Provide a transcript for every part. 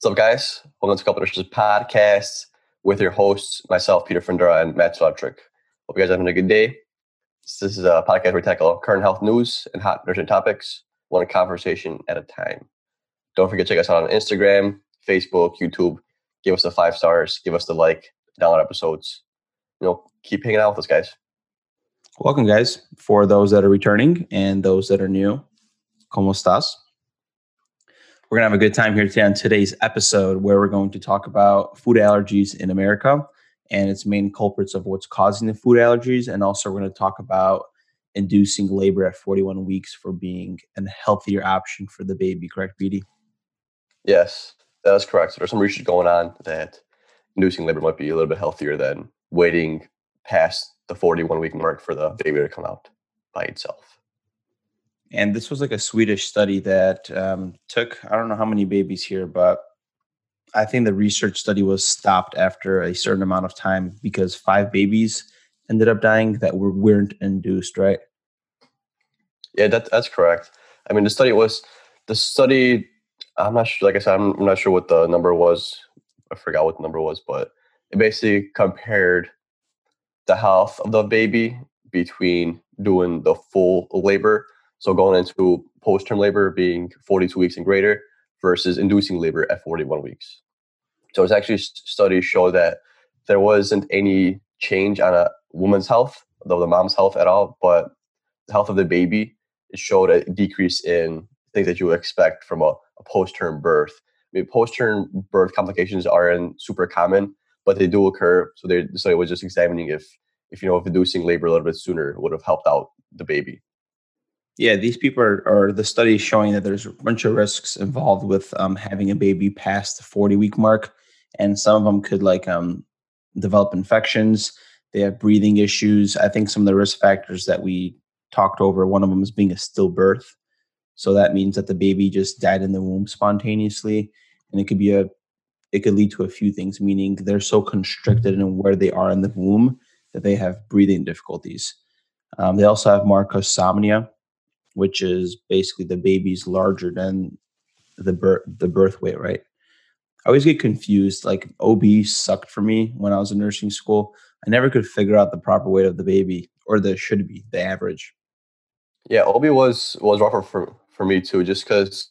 What's up, guys? Welcome to Couple Dishes podcast with your hosts, myself, Peter Fundera, and Matt Sloutrick. Hope you guys are having a good day. This is a podcast where we tackle current health news and hot nursing topics, one conversation at a time. Don't forget to check us out on Instagram, Facebook, YouTube. Give us the five stars, give us the like, download episodes. You know, keep hanging out with us, guys. Welcome, guys. For those that are returning and those that are new, ¿cómo estás? We're going to have a good time here today on today's episode where we're going to talk about food allergies in America and its main culprits of what's causing the food allergies. And also, we're going to talk about inducing labor at 41 weeks for being a healthier option for the baby, correct, BD? Yes, that is correct. So there's some research going on that inducing labor might be a little bit healthier than waiting past the 41 week mark for the baby to come out by itself. And this was like a Swedish study that um, took, I don't know how many babies here, but I think the research study was stopped after a certain amount of time because five babies ended up dying that were, weren't induced, right? Yeah, that, that's correct. I mean, the study was, the study, I'm not sure, like I said, I'm, not sure what the number was. I forgot what the number was, but it basically compared the health of the baby between doing the full labor so going into post-term labor being 42 weeks and greater versus inducing labor at 41 weeks. So it's actually studies show that there wasn't any change on a woman's health, though the mom's health at all, but the health of the baby it showed a decrease in things that you would expect from a, a post-term birth. I mean, post-term birth complications aren't super common, but they do occur. So they so study was just examining if, if you know, if inducing labor a little bit sooner would have helped out the baby yeah, these people are, are the studies showing that there's a bunch of risks involved with um, having a baby past the 40 week mark. And some of them could like um, develop infections. They have breathing issues. I think some of the risk factors that we talked over, one of them is being a stillbirth. So that means that the baby just died in the womb spontaneously. And it could be a, it could lead to a few things, meaning they're so constricted in where they are in the womb that they have breathing difficulties. Um, they also have macrosomia, which is basically the baby's larger than the birth the birth weight, right? I always get confused. Like OB sucked for me when I was in nursing school. I never could figure out the proper weight of the baby or the should be the average. Yeah, OB was was rougher for for me too, just because.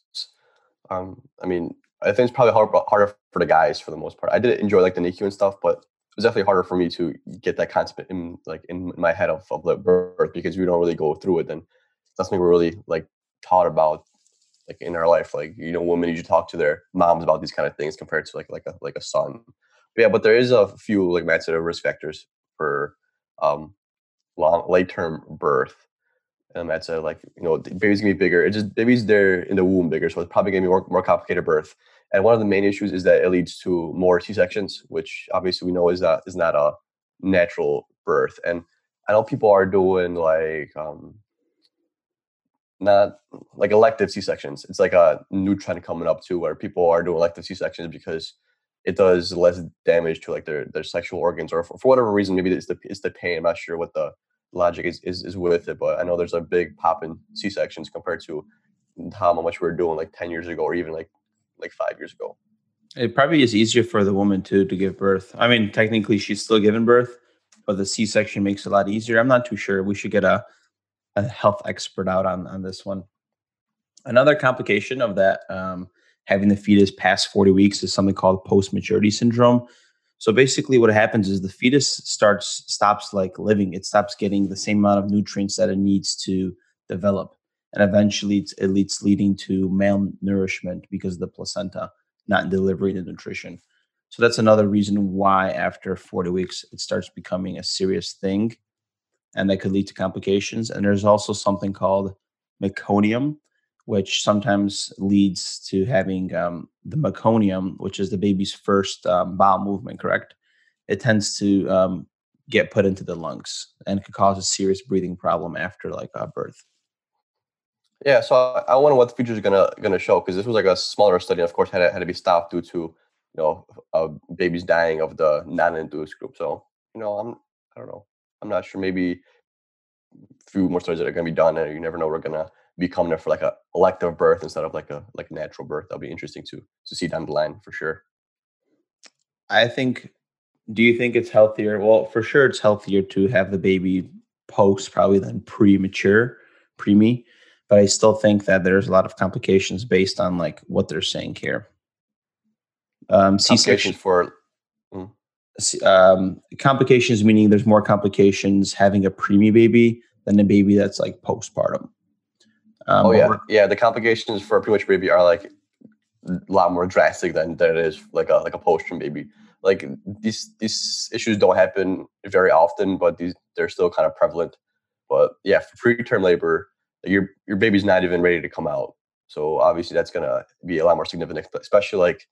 Um, I mean, I think it's probably hard, harder for the guys for the most part. I did enjoy like the NICU and stuff, but it was definitely harder for me to get that concept in like in my head of, of the birth because we don't really go through it. And that's something we're really like taught about like in our life. Like you know, women usually talk to their moms about these kind of things compared to like like a like a son. But yeah, but there is a few like Matt said risk factors for um long late term birth. And that's said like you know baby's gonna be bigger. It just baby's there in the womb bigger, so it's probably gonna be more more complicated birth. And one of the main issues is that it leads to more C sections, which obviously we know is not is not a natural birth. And I know people are doing like um, not like elective C sections. It's like a new trend coming up too, where people are doing elective C sections because it does less damage to like their their sexual organs, or for, for whatever reason, maybe it's the it's the pain. I'm not sure what the logic is, is is with it, but I know there's a big pop in C sections compared to how much we were doing like ten years ago, or even like like five years ago. It probably is easier for the woman too to give birth. I mean, technically she's still giving birth, but the C section makes it a lot easier. I'm not too sure. We should get a a health expert out on on this one. Another complication of that um, having the fetus past 40 weeks is something called post maturity syndrome. So basically, what happens is the fetus starts stops like living. It stops getting the same amount of nutrients that it needs to develop, and eventually it leads leading to malnourishment because of the placenta not delivering the nutrition. So that's another reason why after 40 weeks it starts becoming a serious thing and that could lead to complications. And there's also something called meconium, which sometimes leads to having um, the meconium, which is the baby's first um, bowel movement, correct? It tends to um, get put into the lungs and could cause a serious breathing problem after like a birth. Yeah, so I, I wonder what the future is gonna gonna show because this was like a smaller study. And of course, had to, had to be stopped due to you know uh, babies dying of the non-induced group. So you know, I'm I don't know. I'm not sure. Maybe a few more studies that are going to be done, and you never know. We're going to becoming there for like a elective birth instead of like a like a natural birth. That'll be interesting to to see down the line for sure. I think. Do you think it's healthier? Well, for sure, it's healthier to have the baby post probably than premature, preemie. But I still think that there's a lot of complications based on like what they're saying here. Um, C-section for um, complications meaning there's more complications having a preemie baby than a baby that's like postpartum. Um, oh yeah, yeah. The complications for a premature baby are like a lot more drastic than, than it is like a like a postpartum baby. Like these these issues don't happen very often, but these they're still kind of prevalent. But yeah, for preterm labor, your your baby's not even ready to come out, so obviously that's gonna be a lot more significant, especially like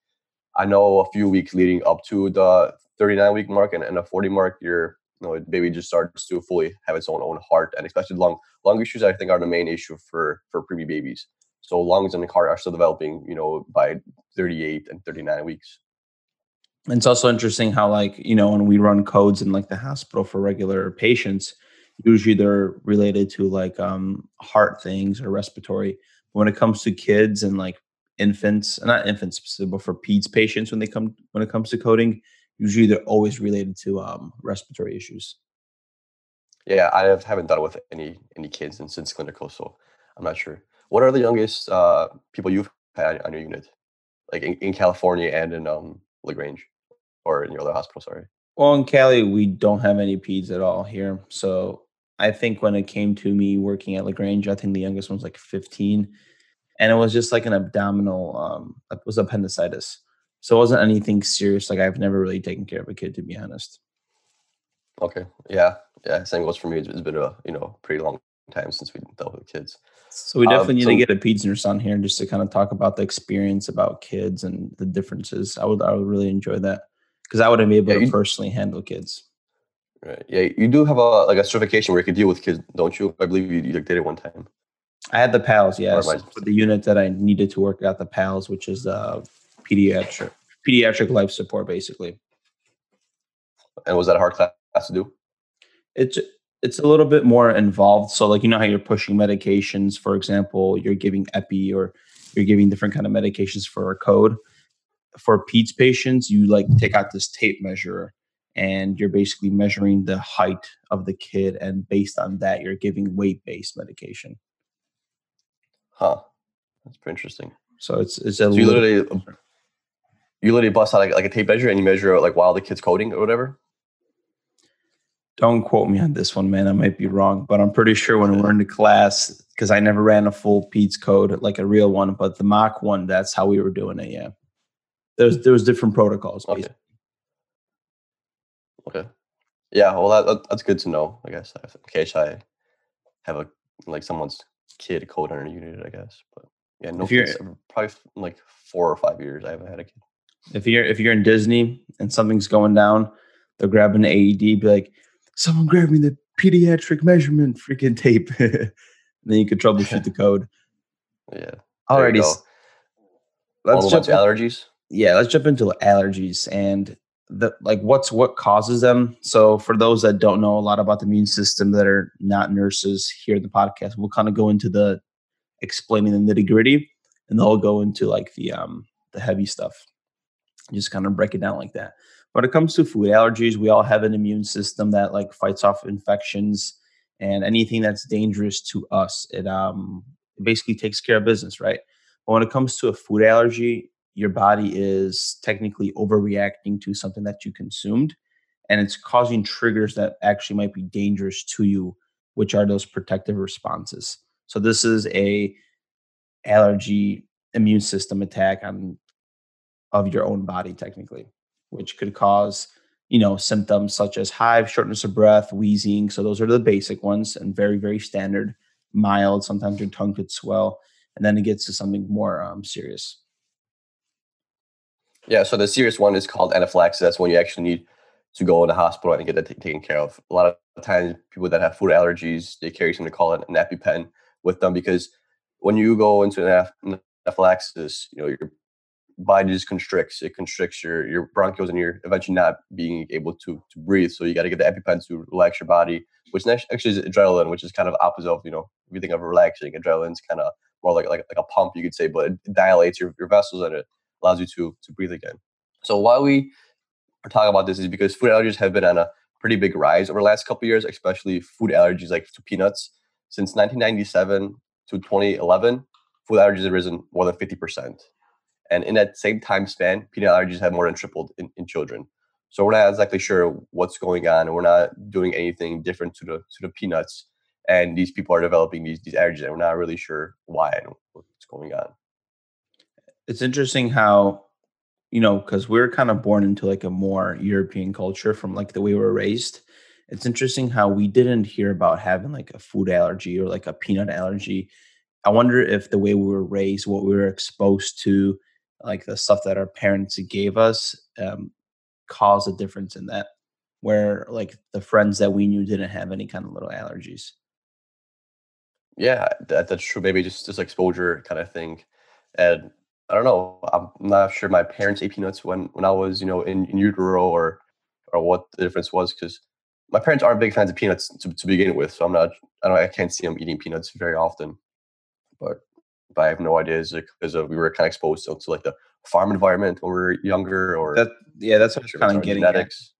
I know a few weeks leading up to the 39 week mark and, and a 40 mark, your you know, baby just starts to fully have its own own heart. And especially lung lung issues, I think, are the main issue for for preemie babies. So lungs and the heart are still developing, you know, by 38 and 39 weeks. It's also interesting how, like, you know, when we run codes in like the hospital for regular patients, usually they're related to like um heart things or respiratory. But when it comes to kids and like infants, not infants specifically, but for peds patients when they come when it comes to coding, usually they're always related to um, respiratory issues. Yeah, I have, haven't done it with any any kids and since clinical, so I'm not sure. What are the youngest uh, people you've had on your unit, like in, in California and in um, Lagrange, or in your other hospital? Sorry. Well, in Cali, we don't have any peds at all here. So I think when it came to me working at Lagrange, I think the youngest one was like 15, and it was just like an abdominal, um, it was appendicitis. So it wasn't anything serious. Like I've never really taken care of a kid, to be honest. Okay. Yeah. Yeah. Same goes for me. It's been a you know pretty long time since we dealt with kids. So we definitely um, need so, to get a peds nurse on here just to kind of talk about the experience about kids and the differences. I would I would really enjoy that because I wouldn't be able yeah, to personally handle kids. Right. Yeah. You do have a like a certification where you can deal with kids, don't you? I believe you, you did it one time. I had the PALS, yes. For the unit that I needed to work out the PALS, which is uh pediatric pediatric life support, basically. And was that a hard class to do? It's it's a little bit more involved. So, like you know how you're pushing medications, for example, you're giving epi or you're giving different kind of medications for a code. For PEDS patients, you like take out this tape measure and you're basically measuring the height of the kid, and based on that, you're giving weight based medication. Huh. That's pretty interesting. So it's it's a so you literally um, you literally bust out like, like a tape measure and you measure it like while the kid's coding or whatever. Don't quote me on this one, man. I might be wrong, but I'm pretty sure when we're in the class, because I never ran a full PEDS code like a real one, but the mock one, that's how we were doing it. Yeah, there's there was different protocols. Okay. Okay. Yeah. Well, that, that's good to know. I guess in case I have a like someone's kid code on a unit, I guess. But yeah, no, if you're, probably like four or five years I haven't had a kid. If you're if you're in Disney and something's going down, they'll grab an AED, be like, "Someone grab me the pediatric measurement freaking tape." and then you could troubleshoot the code. Yeah. Alrighty. Let's jump allergies. Yeah, let's jump into allergies and the like what's what causes them. So for those that don't know a lot about the immune system that are not nurses here in the podcast, we'll kind of go into the explaining the nitty gritty and they'll go into like the um the heavy stuff just kind of break it down like that. When it comes to food allergies, we all have an immune system that like fights off infections and anything that's dangerous to us. It um it basically takes care of business, right? But when it comes to a food allergy, your body is technically overreacting to something that you consumed and it's causing triggers that actually might be dangerous to you, which are those protective responses. So this is a allergy immune system attack on of your own body technically which could cause you know symptoms such as hive shortness of breath wheezing. So those are the basic ones and very very standard mild. Sometimes your tongue could swell and then it gets to something more um, serious yeah so the serious one is called anaphylaxis that's when you actually need to go in the hospital and get that t- taken care of a lot of times people that have food allergies they carry something called an epipen with them because when you go into an anaphylaxis you know your body just constricts. It constricts your your bronchioles, and you're eventually not being able to to breathe. So you got to get the EpiPen to relax your body, which actually is adrenaline, which is kind of opposite of you know if you think of relaxing. Adrenaline's kind of more like like like a pump, you could say, but it dilates your, your vessels and it allows you to to breathe again. So why we are talking about this is because food allergies have been on a pretty big rise over the last couple years, especially food allergies like to peanuts. Since 1997 to 2011, food allergies have risen more than 50%. And in that same time span, peanut allergies have more than tripled in, in children. So we're not exactly sure what's going on, and we're not doing anything different to the to the peanuts. And these people are developing these these allergies, and we're not really sure why and what's going on. It's interesting how, you know, because we're kind of born into like a more European culture from like the way we were raised. It's interesting how we didn't hear about having like a food allergy or like a peanut allergy. I wonder if the way we were raised, what we were exposed to, like the stuff that our parents gave us um, caused a difference in that where like the friends that we knew didn't have any kind of little allergies yeah that, that's true maybe just just exposure kind of thing and i don't know i'm not sure my parents ate peanuts when when i was you know in, in utero or or what the difference was because my parents aren't big fans of peanuts to, to begin with so i'm not i don't i can't see them eating peanuts very often but but I have no idea is it because we were kind of exposed to, to, like the farm environment when we were younger or that yeah that's what you're kind of getting genetics.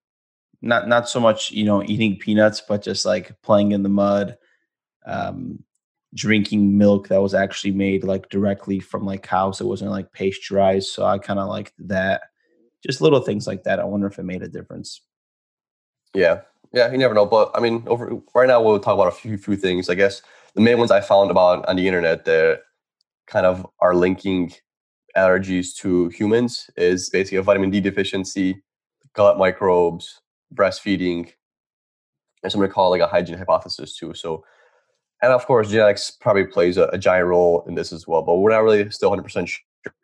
At. not not so much you know eating peanuts but just like playing in the mud um drinking milk that was actually made like directly from like cows. It wasn't like pasteurized so i kind of like that. Just little things like that i wonder if it made a difference. Yeah. Yeah you never know but i mean over right now we'll talk about a few few things i guess. The main ones i found about on the internet that kind of are linking allergies to humans is basically a vitamin D deficiency, gut microbes, breastfeeding, and something called like a hygiene hypothesis too. So, and of course, genetics probably plays a, a giant role in this as well, but we're not really still 100%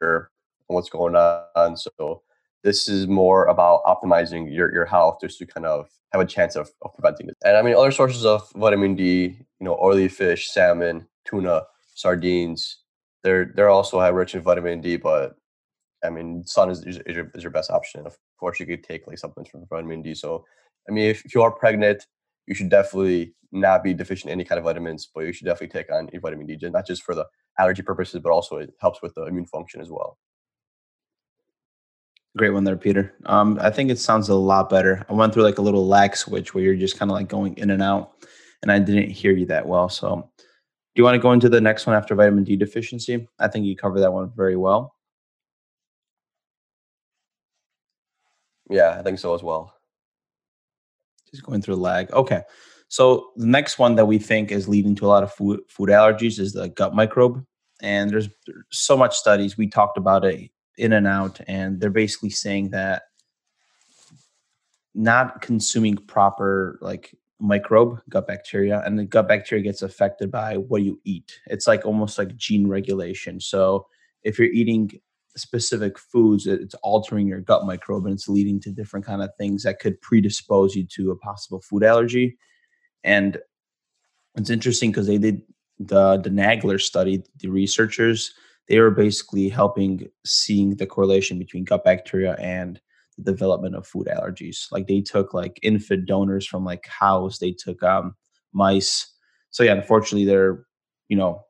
sure on what's going on. So, this is more about optimizing your, your health just to kind of have a chance of, of preventing it. And I mean, other sources of vitamin D, you know, oily fish, salmon, tuna, sardines, they're they're also high rich in vitamin D, but I mean, sun is, is, your, is your best option. Of course, you could take like supplements from vitamin D. So, I mean, if, if you are pregnant, you should definitely not be deficient in any kind of vitamins, but you should definitely take on your vitamin D, not just for the allergy purposes, but also it helps with the immune function as well. Great one there, Peter. Um, I think it sounds a lot better. I went through like a little lag switch where you're just kind of like going in and out, and I didn't hear you that well. So do you want to go into the next one after vitamin D deficiency? I think you covered that one very well. Yeah, I think so as well. Just going through lag. Okay. So the next one that we think is leading to a lot of food food allergies is the gut microbe. And there's so much studies. We talked about it in and out, and they're basically saying that not consuming proper like microbe, gut bacteria, and the gut bacteria gets affected by what you eat. It's like almost like gene regulation. So if you're eating specific foods, it's altering your gut microbe and it's leading to different kind of things that could predispose you to a possible food allergy. And it's interesting because they did the the Nagler study, the researchers, they were basically helping seeing the correlation between gut bacteria and the development of food allergies. Like they took like infant donors from like cows, they took um, mice. So yeah, unfortunately, they're you know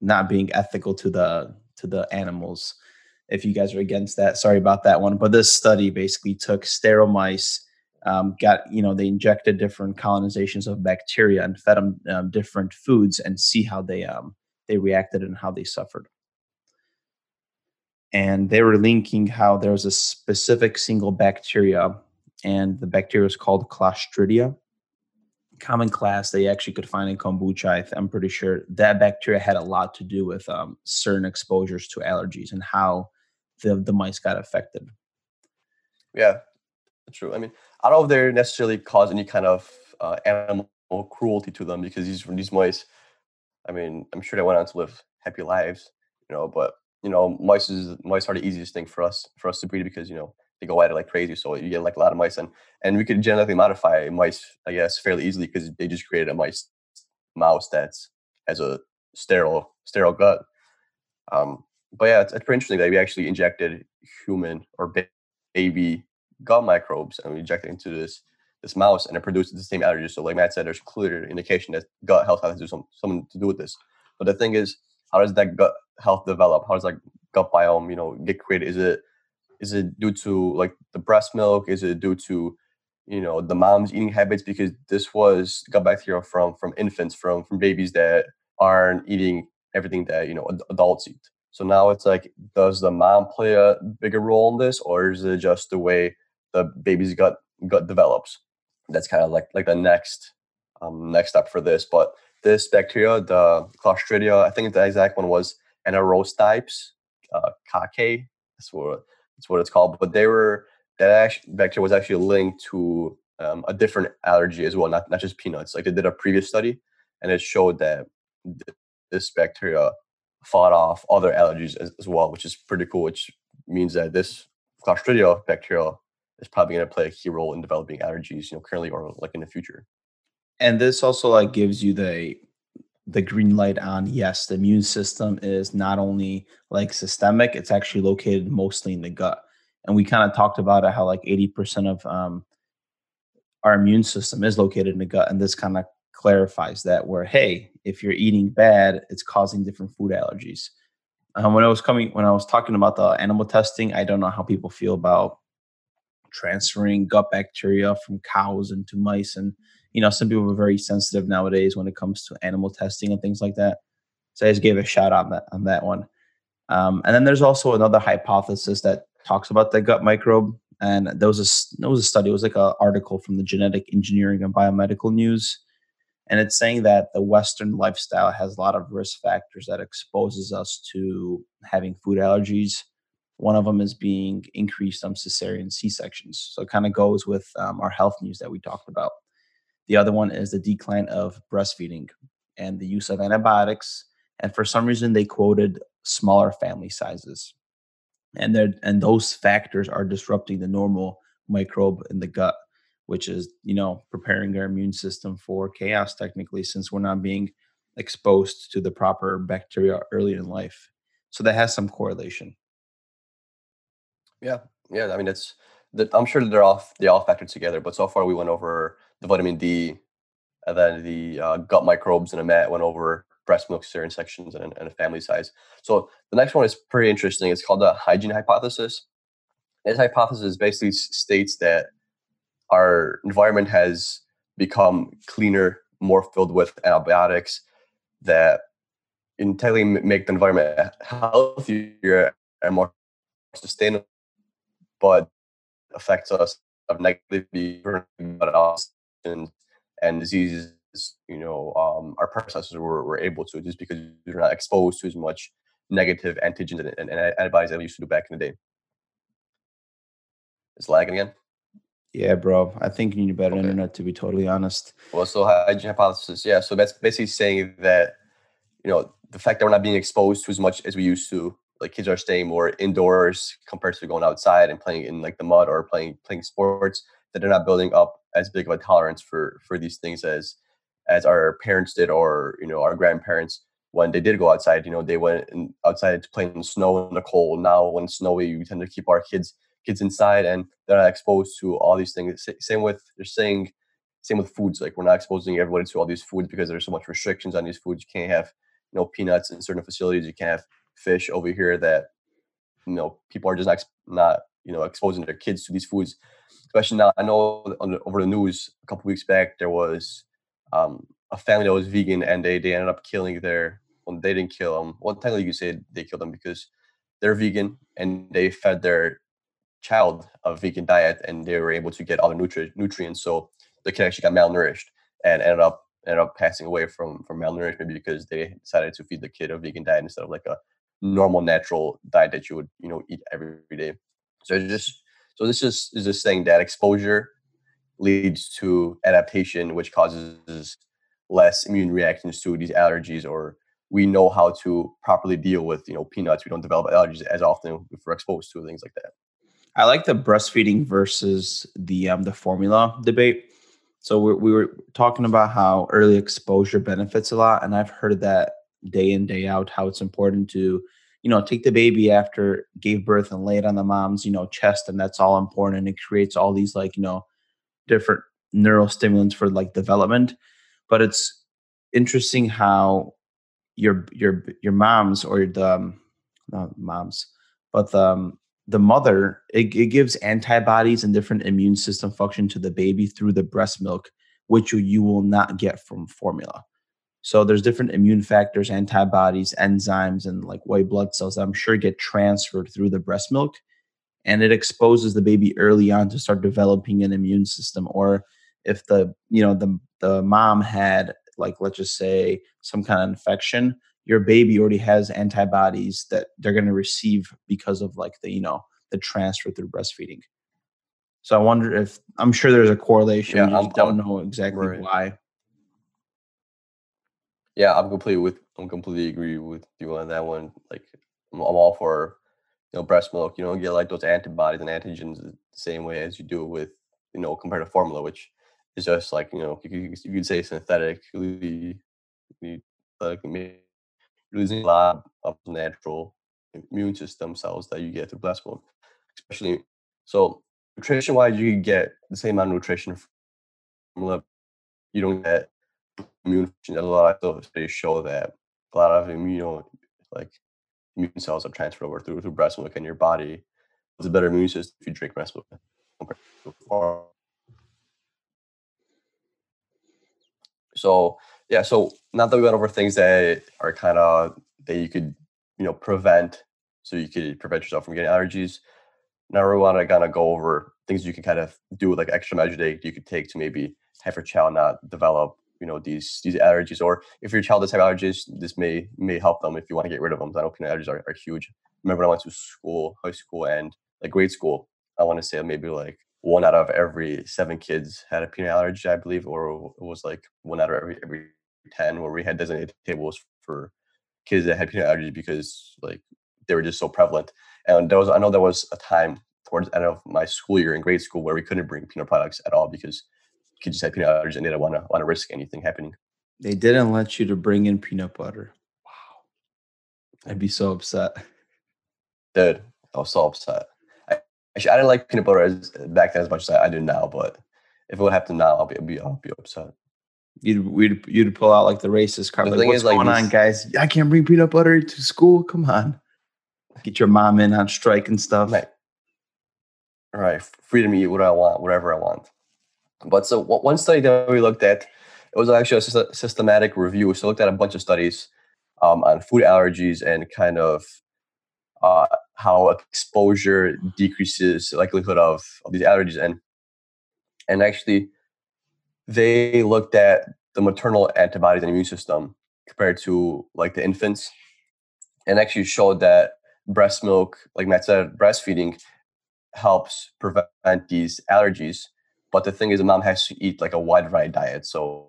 not being ethical to the to the animals. If you guys are against that, sorry about that one. But this study basically took sterile mice, um, got you know they injected different colonizations of bacteria and fed them um, different foods and see how they um, they reacted and how they suffered and they were linking how there was a specific single bacteria and the bacteria is called clostridia common class they actually could find in kombucha i'm pretty sure that bacteria had a lot to do with um, certain exposures to allergies and how the, the mice got affected. Yeah true i mean i don't know if they're necessarily cause any kind of uh, animal cruelty to them because these these mice i mean i'm sure they went on to live happy lives you know but you know, mice is mice are the easiest thing for us for us to breed because you know they go at it like crazy. So you get like a lot of mice, and and we could genetically modify mice, I guess, fairly easily because they just created a mice mouse that's has a sterile sterile gut. Um, but yeah, it's, it's pretty interesting that we actually injected human or baby gut microbes and we injected into this this mouse and it produced the same allergies. So like Matt said, there's clear indication that gut health has to do some, something to do with this. But the thing is, how does that gut health develop? How does that gut biome, you know, get created? Is it is it due to like the breast milk? Is it due to you know the mom's eating habits? Because this was gut bacteria from from infants, from from babies that aren't eating everything that you know adults eat. So now it's like, does the mom play a bigger role in this, or is it just the way the baby's gut gut develops? That's kind of like like the next um, next step for this. But this bacteria, the Clostridia, I think the exact one was Anaerostipes, uh, That's what that's what it's called. But they were that actually bacteria was actually linked to um, a different allergy as well, not not just peanuts. Like they did a previous study, and it showed that this bacteria fought off other allergies as, as well, which is pretty cool. Which means that this Clostridia bacteria is probably going to play a key role in developing allergies, you know, currently or like in the future. And this also like gives you the the green light on yes, the immune system is not only like systemic, it's actually located mostly in the gut. And we kind of talked about how like 80% of um, our immune system is located in the gut. And this kind of clarifies that where, hey, if you're eating bad, it's causing different food allergies. Um, when I was coming, when I was talking about the animal testing, I don't know how people feel about transferring gut bacteria from cows into mice and you know, some people are very sensitive nowadays when it comes to animal testing and things like that. So I just gave a shout out on that on that one. Um, and then there's also another hypothesis that talks about the gut microbe. And there was a there was a study. It was like an article from the Genetic Engineering and Biomedical News, and it's saying that the Western lifestyle has a lot of risk factors that exposes us to having food allergies. One of them is being increased um, cesarean C sections. So it kind of goes with um, our health news that we talked about. The other one is the decline of breastfeeding and the use of antibiotics. And for some reason, they quoted smaller family sizes. And, and those factors are disrupting the normal microbe in the gut, which is, you know, preparing our immune system for chaos, technically, since we're not being exposed to the proper bacteria early in life. So that has some correlation. Yeah. Yeah. I mean, it's, I'm sure they're all they all factored together, but so far we went over the vitamin D, and then the uh, gut microbes and a Matt went over breast milk cesarean sections and, and a family size. So the next one is pretty interesting. It's called the hygiene hypothesis. This hypothesis basically states that our environment has become cleaner, more filled with antibiotics that entirely make the environment healthier and more sustainable, but affects us of negatively and, and diseases, you know, um, our processes were, were able to just because we are not exposed to as much negative antigens and, and, and antibodies that we used to do back in the day. It's lagging again. Yeah, bro. I think you need better okay. internet to be totally honest. Well, so hygiene hypothesis. Yeah, so that's basically saying that you know the fact that we're not being exposed to as much as we used to. Like kids are staying more indoors compared to going outside and playing in like the mud or playing playing sports that they're not building up as big of a tolerance for for these things as as our parents did or you know our grandparents when they did go outside you know they went outside to play in the snow and the cold. Now when it's snowy we tend to keep our kids kids inside and they're not exposed to all these things. Same with they're saying same with foods like we're not exposing everybody to all these foods because there's so much restrictions on these foods. You can't have you know peanuts in certain facilities. You can't have fish over here that you know people are just not, not you know exposing their kids to these foods especially now. I know the, over the news a couple weeks back there was um, a family that was vegan and they they ended up killing their. Well, they didn't kill them. Well, technically you say they killed them because they're vegan and they fed their child a vegan diet and they were able to get all the nutri- nutrients. So the kid actually got malnourished and ended up ended up passing away from from malnourishment because they decided to feed the kid a vegan diet instead of like a normal natural diet that you would you know eat every day. So just so this is, is just saying that exposure leads to adaptation, which causes less immune reactions to these allergies, or we know how to properly deal with you know peanuts. We don't develop allergies as often if we're exposed to things like that. I like the breastfeeding versus the um, the formula debate. So we we were talking about how early exposure benefits a lot, and I've heard that day in day out how it's important to you know, take the baby after gave birth and lay it on the mom's, you know, chest, and that's all important. And it creates all these like, you know, different neural stimulants for like development. But it's interesting how your your your moms or the um, not moms, but the um, the mother it, it gives antibodies and different immune system function to the baby through the breast milk, which you, you will not get from formula. So there's different immune factors, antibodies, enzymes, and like white blood cells that I'm sure get transferred through the breast milk. And it exposes the baby early on to start developing an immune system. Or if the, you know, the the mom had like let's just say some kind of infection, your baby already has antibodies that they're going to receive because of like the, you know, the transfer through breastfeeding. So I wonder if I'm sure there's a correlation. Yeah, I don't know exactly right. why. Yeah, I'm completely with I'm completely agree with you on that one. Like I'm, I'm all for you know breast milk. You don't get like those antibodies and antigens the same way as you do with you know compared to formula, which is just like you know you, you, could say synthetic. You, you, like losing a lot of natural immune system cells that you get through breast milk, especially so nutrition wise, you get the same amount of nutrition from formula. You don't get immune function. A lot of studies show that a lot of immune like immune cells are transferred over through through breast milk, and your body has a better immune system if you drink breast milk So yeah, so now that we went over things that are kind of that you could you know prevent, so you could prevent yourself from getting allergies. Now we want to kind of go over things you can kind of do like extra measures that you could take to maybe have your child not develop you know these these allergies or if your child does have allergies this may may help them if you want to get rid of them. I peanut allergies are, are huge. Remember when i went to school high school and like grade school i want to say maybe like one out of every seven kids had a peanut allergy i believe or it was like one out of every every 10 where we had designated tables for kids that had peanut allergies because like they were just so prevalent. And there was i know there was a time towards the end of my school year in grade school where we couldn't bring peanut products at all because kids just had peanut allergies and they didn't want to want to risk anything happening. They didn't let you to bring in peanut butter. Wow, I'd be so upset. Dude, I was so upset. I, actually, I didn't like peanut butter as, back then as much as I, I do now, but if it would happen now, I'll be, I'll be, I'll be upset. You'd, you'd, you'd pull out like the racist card. Like, what's is, going like, on, guys? I can't bring peanut butter to school. Come on. Get your mom in on strike and stuff. Right. All right. Freedom to eat what I want, whatever I want. But so one study that we looked at, it was actually a systematic review. So looked at a bunch of studies um, on food allergies and kind of uh, how exposure decreases likelihood of, of these allergies. And and actually, they looked at the maternal antibodies and immune system compared to like the infants, and actually showed that breast milk, like Matt said, breastfeeding helps prevent these allergies but the thing is, the mom has to eat like a wide variety diet. So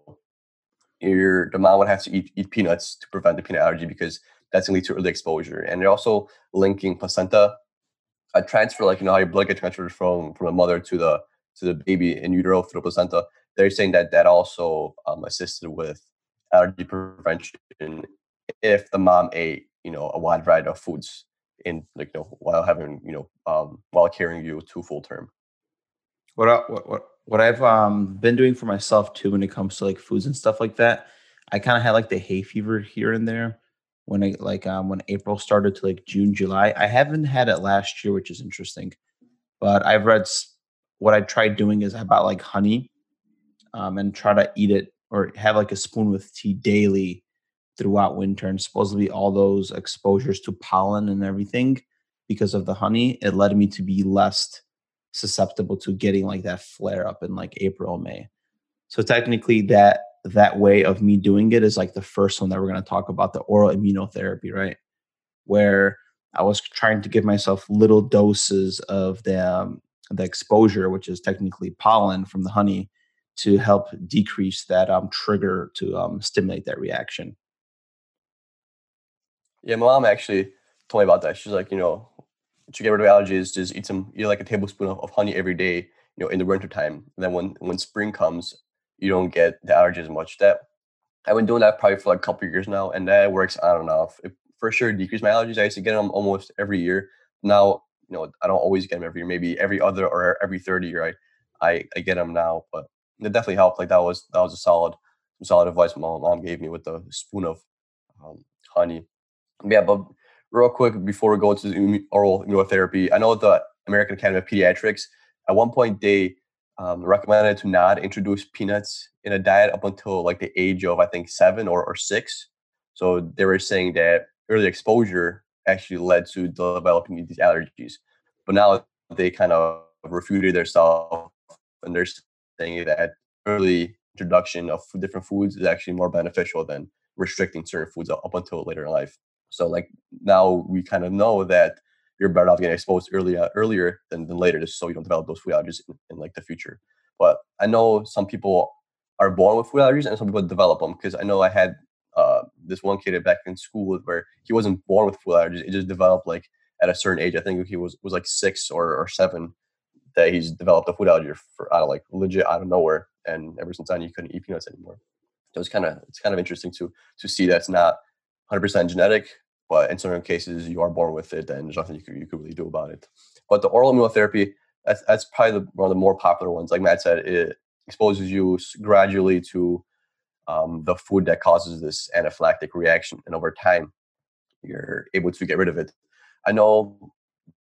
your the mom would have to eat, eat peanuts to prevent the peanut allergy because that's going to lead to early exposure. And they're also linking placenta, a transfer, like you know how your blood gets transferred from from the mother to the to the baby in utero through the placenta. They're saying that that also um, assisted with allergy prevention if the mom ate you know a wide variety of foods in like you know while having you know um, while carrying you to full term. What what what what I've um been doing for myself too when it comes to like foods and stuff like that, I kind of had like the hay fever here and there when I like um when April started to like June, July. I haven't had it last year, which is interesting. But I've read what I tried doing is I bought like honey um and try to eat it or have like a spoon with tea daily throughout winter and supposedly all those exposures to pollen and everything because of the honey it led me to be less susceptible to getting like that flare up in like April, May. So technically that that way of me doing it is like the first one that we're going to talk about the oral immunotherapy, right? Where I was trying to give myself little doses of the um, the exposure, which is technically pollen from the honey, to help decrease that um, trigger to um, stimulate that reaction. Yeah, my mom actually told me about that. She's like, you know, to get rid of allergies, just eat some, eat like a tablespoon of, of honey every day, you know, in the winter time. And then when when spring comes, you don't get the allergies much. That I've been doing that probably for like a couple years now, and that works on and off. It, for sure decrease my allergies. I used to get them almost every year. Now, you know, I don't always get them every year. Maybe every other or every third year, I I, I get them now. But it definitely helped. Like that was that was a solid solid advice my mom gave me with a spoon of um, honey. Yeah, but real quick before we go into oral immunotherapy, I know the American Academy of Pediatrics at one point they um, recommended to not introduce peanuts in a diet up until like the age of I think seven or, or six. So they were saying that early exposure actually led to developing these allergies. But now they kind of refuted themselves and they're saying that early introduction of different foods is actually more beneficial than restricting certain foods up until later in life. So like now we kind of know that you're better off getting exposed early uh, earlier than, than later, just so you don't develop those food allergies in, in, like the future. But I know some people are born with food allergies and some people develop them because I know I had uh, this one kid back in school where he wasn't born with food allergies; it just developed like at a certain age. I think he was was like six or, or seven that he's developed a food allergy for out of like legit out of nowhere, and ever since then he couldn't eat peanuts anymore. So it's kind of it's kind of interesting to to see that's not 100% genetic, but in certain cases you are born with it, and there's nothing you could you could really do about it. But the oral immunotherapy that's that's probably the, one of the more popular ones. Like Matt said, it exposes you gradually to um, the food that causes this anaphylactic reaction, and over time you're able to get rid of it. I know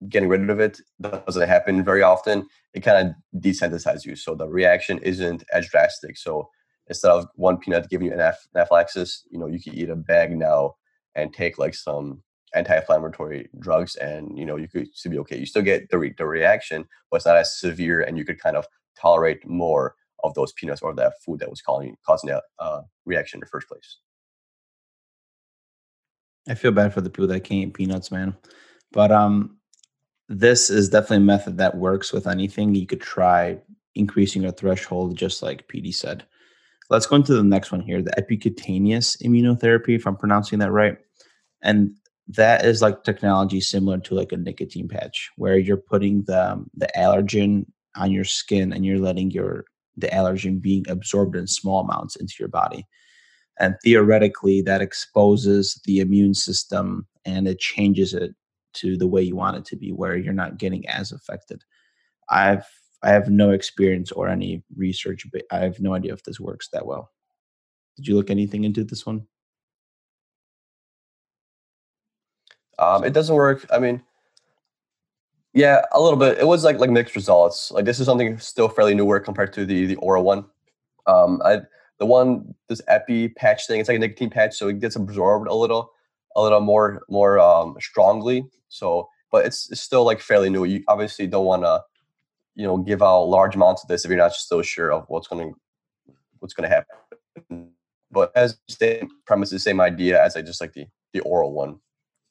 getting rid of it doesn't happen very often. It kind of desensitizes you, so the reaction isn't as drastic. So instead of one peanut giving you an anaphylaxis, you know, you can eat a bag now and take like some anti-inflammatory drugs, and you know, you could still be okay. You still get the re- the reaction, but it's not as severe, and you could kind of tolerate more of those peanuts or that food that was causing causing that uh, reaction in the first place. I feel bad for the people that can't eat peanuts, man. But um, this is definitely a method that works with anything. You could try increasing your threshold, just like PD said. Let's go into the next one here, the epicutaneous immunotherapy, if I'm pronouncing that right. And that is like technology similar to like a nicotine patch, where you're putting the um, the allergen on your skin and you're letting your the allergen being absorbed in small amounts into your body. And theoretically, that exposes the immune system and it changes it to the way you want it to be, where you're not getting as affected. I've I have no experience or any research, but I have no idea if this works that well. Did you look anything into this one? Um, it doesn't work. I mean, yeah, a little bit. It was like like mixed results. Like this is something still fairly newer compared to the the oral one. Um, I the one this epi patch thing. It's like a nicotine patch, so it gets absorbed a little a little more more um strongly. So, but it's, it's still like fairly new. You obviously don't want to you know give out large amounts of this if you're not still sure of what's going to what's going to happen. But as the premise the same idea as i just like the the oral one.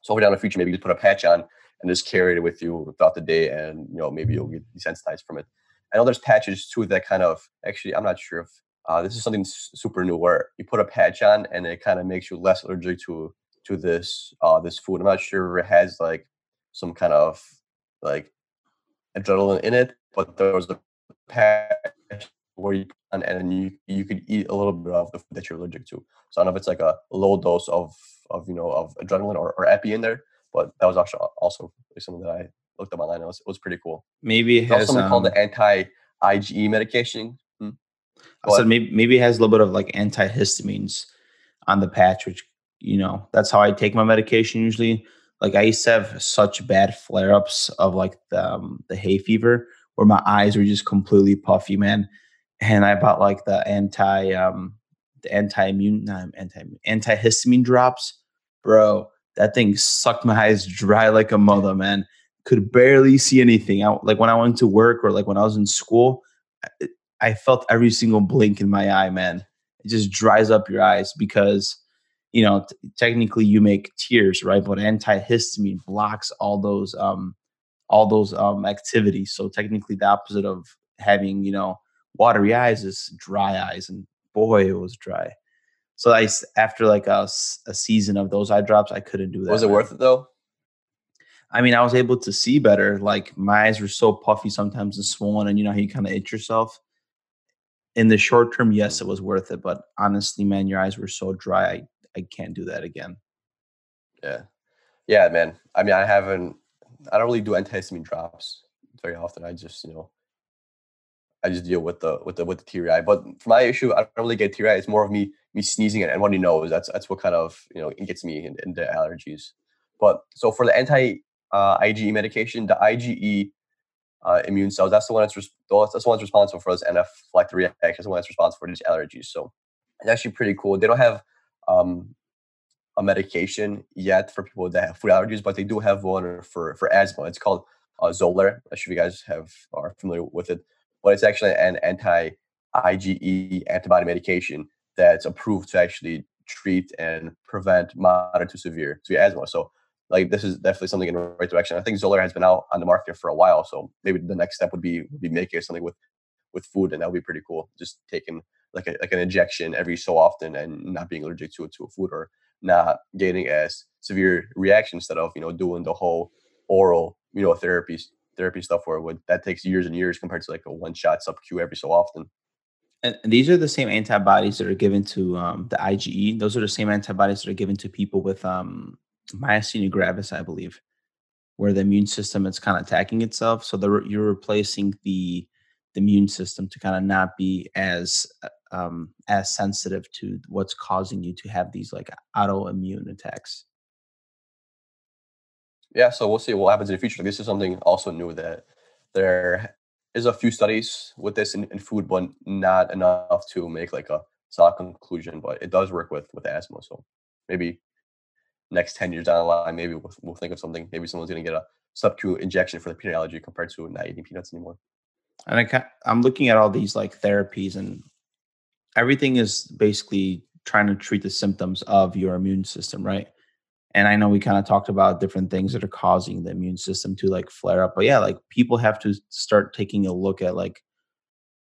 So over down the future maybe you just put a patch on and just carry it with you throughout the day and you know maybe you'll get desensitized from it. I know there's patches too that kind of actually i'm not sure if uh, this is something super new where you put a patch on and it kind of makes you less allergic to to this uh this food. I'm not sure if it has like some kind of like adrenaline in it but there was a patch where you and, and you you could eat a little bit of the food that you're allergic to. So I don't know if it's like a low dose of of you know of adrenaline or, or epi in there, but that was actually also something that I looked up online. It was, it was pretty cool. Maybe it has something um, called the anti IgE medication. Hmm? I said maybe maybe it has a little bit of like antihistamines on the patch, which you know that's how I take my medication usually. Like I used to have such bad flare ups of like the um, the hay fever where my eyes were just completely puffy, man. And I bought like the anti um the anti immune anti antihistamine drops, bro. That thing sucked my eyes dry like a mother, man. Could barely see anything. I, like when I went to work or like when I was in school, I, I felt every single blink in my eye, man. It just dries up your eyes because you know t- technically you make tears, right? But antihistamine blocks all those um all those um, activities. So technically, the opposite of having you know watery eyes is dry eyes, and boy, it was dry. So I after like a, a season of those eye drops, I couldn't do that. Was it worth it though? I mean, I was able to see better. Like my eyes were so puffy sometimes and swollen, and you know how you kind of itch yourself. In the short term, yes, it was worth it. But honestly, man, your eyes were so dry. I, I can't do that again. Yeah, yeah, man. I mean, I haven't. I don't really do antihistamine drops very often. I just, you know, I just deal with the with the with the teary eye. But for my issue, I don't really get teary eye. It's more of me me sneezing and runny nose. That's that's what kind of you know it gets me into, into allergies. But so for the anti uh, IgE medication, the IgE uh, immune cells, that's the one that's res- that's the one that's responsible for those anaphylactic reactions. That's the one that's responsible for these allergies. So it's actually pretty cool. They don't have um, a medication yet for people that have food allergies, but they do have one for for asthma. It's called uh, Xolair. I'm sure you guys have are familiar with it, but it's actually an anti IgE antibody medication that's approved to actually treat and prevent moderate to severe severe asthma. So like this is definitely something in the right direction. I think Xolair has been out on the market for a while, so maybe the next step would be would be making something with with food, and that would be pretty cool. Just taking like a, like an injection every so often and not being allergic to to a food or not getting as severe reaction instead of you know doing the whole oral you know therapy therapy stuff where it would that takes years and years compared to like a one shot sub Q every so often. And these are the same antibodies that are given to um, the IgE. Those are the same antibodies that are given to people with um, myasthenia gravis, I believe, where the immune system is kind of attacking itself. So the, you're replacing the the immune system to kind of not be as uh, um, as sensitive to what's causing you to have these like autoimmune attacks. Yeah, so we'll see what happens in the future. This is something also new that there is a few studies with this in, in food, but not enough to make like a solid conclusion. But it does work with with asthma, so maybe next 10 years down the line, maybe we'll, we'll think of something. Maybe someone's going to get a sub-Q injection for the peanut allergy compared to not eating peanuts anymore. And I, I'm looking at all these like therapies and everything is basically trying to treat the symptoms of your immune system, right? And I know we kind of talked about different things that are causing the immune system to like flare up. But yeah, like people have to start taking a look at like,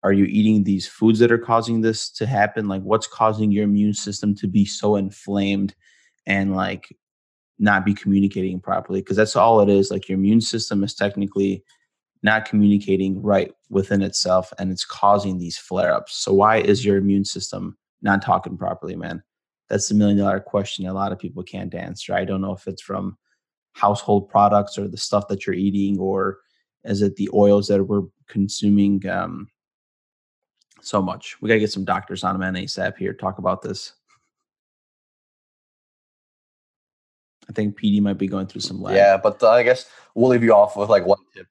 are you eating these foods that are causing this to happen? Like, what's causing your immune system to be so inflamed and like not be communicating properly? Because that's all it is. Like, your immune system is technically not communicating right within itself and it's causing these flare ups. So, why is your immune system not talking properly, man? That's the million dollar question a lot of people can't answer. I don't know if it's from household products or the stuff that you're eating, or is it the oils that we're consuming um, so much? We got to get some doctors on them ASAP here, talk about this. I think PD might be going through some lag. Yeah, but uh, I guess we'll leave you off with like one tip.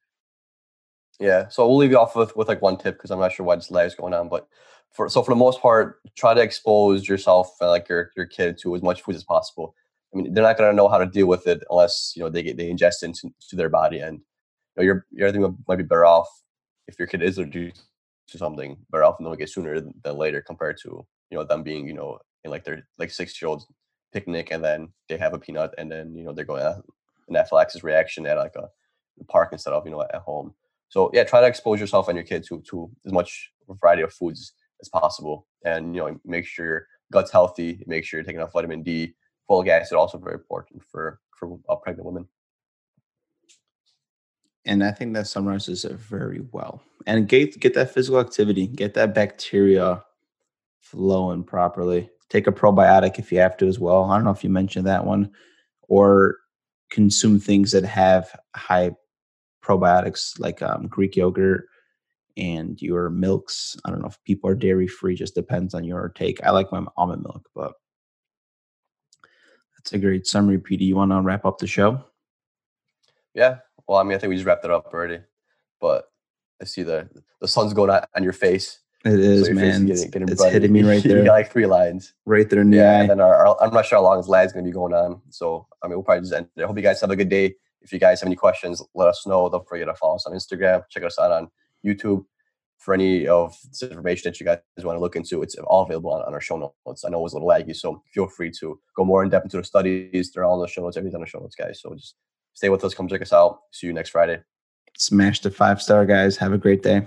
Yeah, so we'll leave you off with with like one tip because I'm not sure why this lag is going on, but for so for the most part, try to expose yourself and like your your kid to as much food as possible. I mean, they're not going to know how to deal with it unless you know they get they ingest it into, into their body, and you know your your everything might be better off if your kid is allergic to something. Better off knowing it sooner than later compared to you know them being you know in like their like six year old picnic and then they have a peanut and then you know they're going an anaphylaxis reaction at like a park instead of you know at home. So yeah, try to expose yourself and your kid to to as much variety of foods as possible, and you know make sure your gut's healthy. Make sure you're taking enough vitamin D. Folic acid also very important for for pregnant women. And I think that summarizes it very well. And get get that physical activity, get that bacteria flowing properly. Take a probiotic if you have to as well. I don't know if you mentioned that one, or consume things that have high probiotics like um, Greek yogurt and your milks. I don't know if people are dairy free, just depends on your take. I like my almond milk, but that's a great summary, PD. You want to wrap up the show? Yeah. Well, I mean, I think we just wrapped it up already, but I see the the sun's going out on your face. It is, so man. Getting, getting it's hitting me right there. you got like three lines. Right there in the yeah, eye. And then our, our, I'm not sure how long this is going to be going on. So, I mean, we'll probably just end it. I hope you guys have a good day. If you guys have any questions, let us know. Don't forget to follow us on Instagram. Check us out on YouTube for any of this information that you guys want to look into. It's all available on, on our show notes. I know it was a little laggy, so feel free to go more in depth into the studies. They're all in the show notes. Everything's on the show notes, guys. So just stay with us. Come check us out. See you next Friday. Smash the five star, guys. Have a great day.